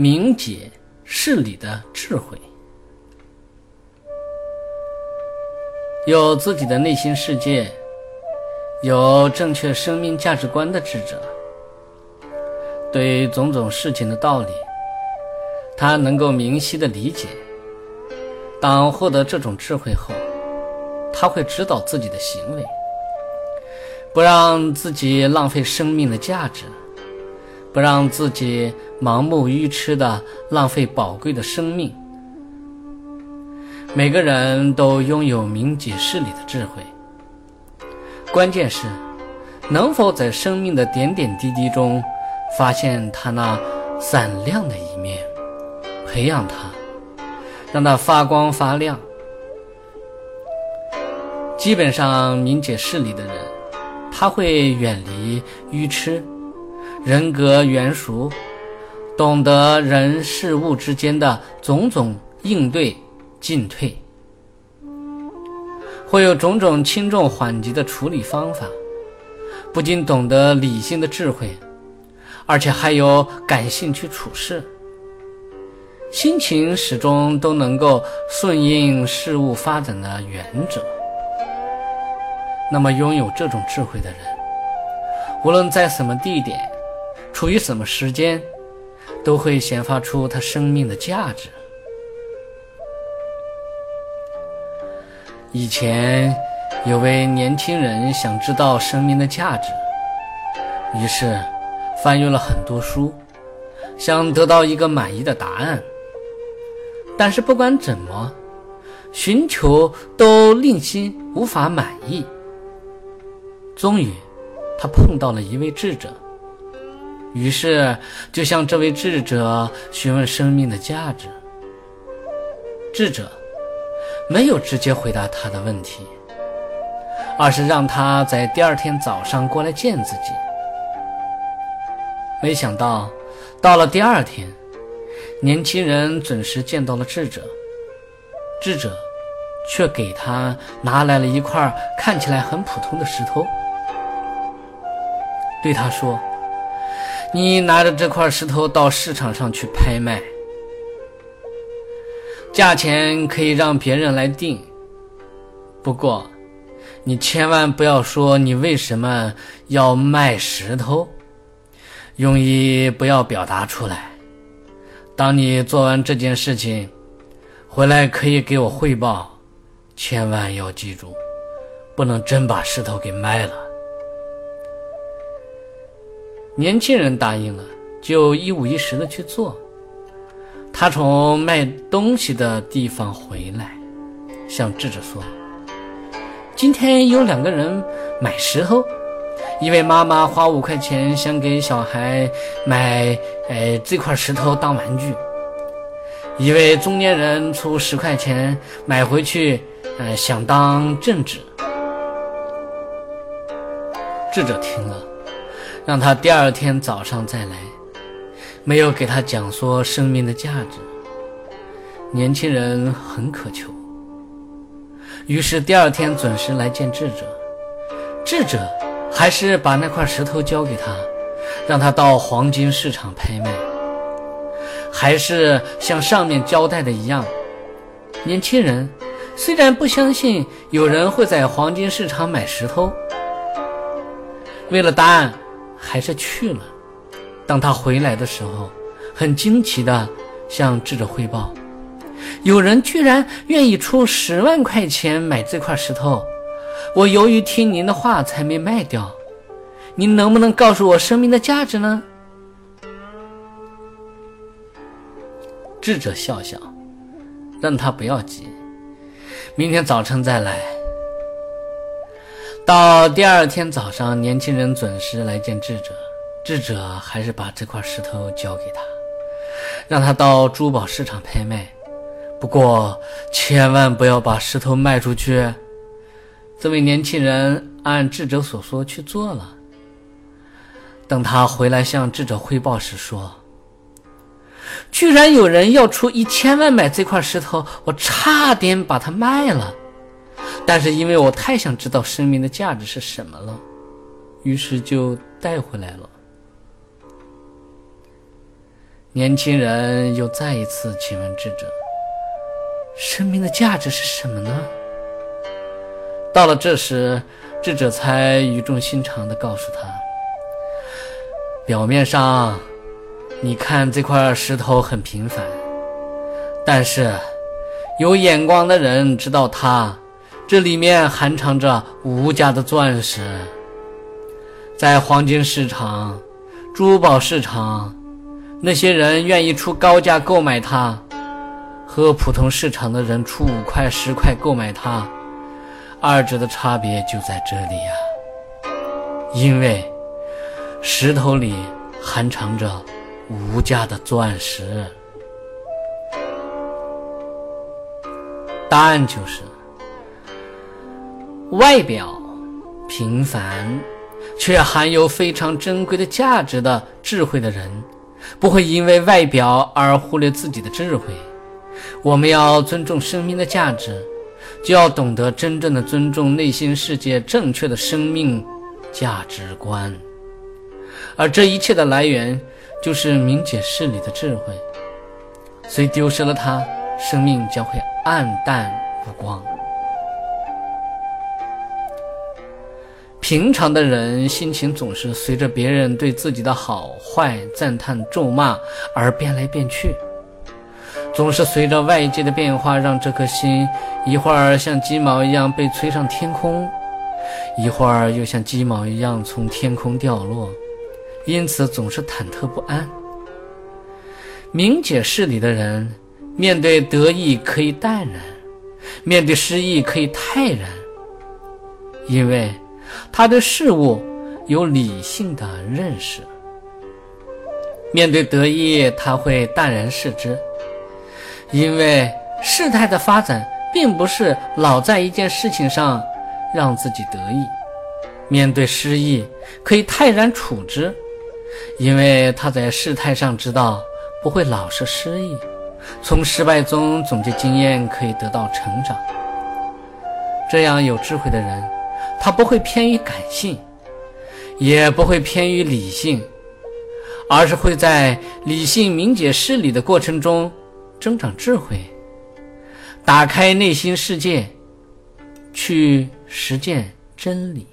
明解事理的智慧，有自己的内心世界，有正确生命价值观的智者，对种种事情的道理，他能够明晰的理解。当获得这种智慧后，他会指导自己的行为，不让自己浪费生命的价值。不让自己盲目愚痴的浪费宝贵的生命。每个人都拥有明解事理的智慧，关键是能否在生命的点点滴滴中发现他那闪亮的一面，培养他，让他发光发亮。基本上明解事理的人，他会远离愚痴。人格圆熟，懂得人事物之间的种种应对进退，会有种种轻重缓急的处理方法。不仅懂得理性的智慧，而且还有感性去处事，心情始终都能够顺应事物发展的原则。那么，拥有这种智慧的人，无论在什么地点。处于什么时间，都会显发出他生命的价值。以前有位年轻人想知道生命的价值，于是翻阅了很多书，想得到一个满意的答案。但是不管怎么寻求，都令心无法满意。终于，他碰到了一位智者。于是，就向这位智者询问生命的价值。智者没有直接回答他的问题，而是让他在第二天早上过来见自己。没想到，到了第二天，年轻人准时见到了智者，智者却给他拿来了一块看起来很普通的石头，对他说。你拿着这块石头到市场上去拍卖，价钱可以让别人来定。不过，你千万不要说你为什么要卖石头，用意不要表达出来。当你做完这件事情回来，可以给我汇报。千万要记住，不能真把石头给卖了。年轻人答应了，就一五一十的去做。他从卖东西的地方回来，向智者说：“今天有两个人买石头，一位妈妈花五块钱想给小孩买，哎，这块石头当玩具；一位中年人出十块钱买回去，呃，想当镇纸。”智者听了。让他第二天早上再来，没有给他讲说生命的价值。年轻人很渴求，于是第二天准时来见智者。智者还是把那块石头交给他，让他到黄金市场拍卖。还是像上面交代的一样，年轻人虽然不相信有人会在黄金市场买石头，为了答案。还是去了。当他回来的时候，很惊奇地向智者汇报：“有人居然愿意出十万块钱买这块石头，我由于听您的话才没卖掉。您能不能告诉我生命的价值呢？”智者笑笑，让他不要急，明天早晨再来。到第二天早上，年轻人准时来见智者，智者还是把这块石头交给他，让他到珠宝市场拍卖。不过，千万不要把石头卖出去。这位年轻人按智者所说去做了。等他回来向智者汇报时，说：“居然有人要出一千万买这块石头，我差点把它卖了。”但是因为我太想知道生命的价值是什么了，于是就带回来了。年轻人又再一次请问智者：“生命的价值是什么呢？”到了这时，智者才语重心长地告诉他：“表面上，你看这块石头很平凡，但是有眼光的人知道它这里面含藏着无价的钻石。在黄金市场、珠宝市场。”那些人愿意出高价购买它，和普通市场的人出五块、十块购买它，二者的差别就在这里呀。因为石头里含藏着无价的钻石。答案就是：外表平凡，却含有非常珍贵的价值的智慧的人。不会因为外表而忽略自己的智慧。我们要尊重生命的价值，就要懂得真正的尊重内心世界正确的生命价值观。而这一切的来源，就是明解事理的智慧。虽丢失了它，生命将会暗淡无光。平常的人心情总是随着别人对自己的好坏、赞叹、咒骂而变来变去，总是随着外界的变化，让这颗心一会儿像鸡毛一样被吹上天空，一会儿又像鸡毛一样从天空掉落，因此总是忐忑不安。明解事理的人，面对得意可以淡然，面对失意可以泰然，因为。他对事物有理性的认识，面对得意，他会淡然视之，因为事态的发展并不是老在一件事情上让自己得意；面对失意，可以泰然处之，因为他在事态上知道不会老是失意，从失败中总结经验，可以得到成长。这样有智慧的人。他不会偏于感性，也不会偏于理性，而是会在理性明解事理的过程中增长智慧，打开内心世界，去实践真理。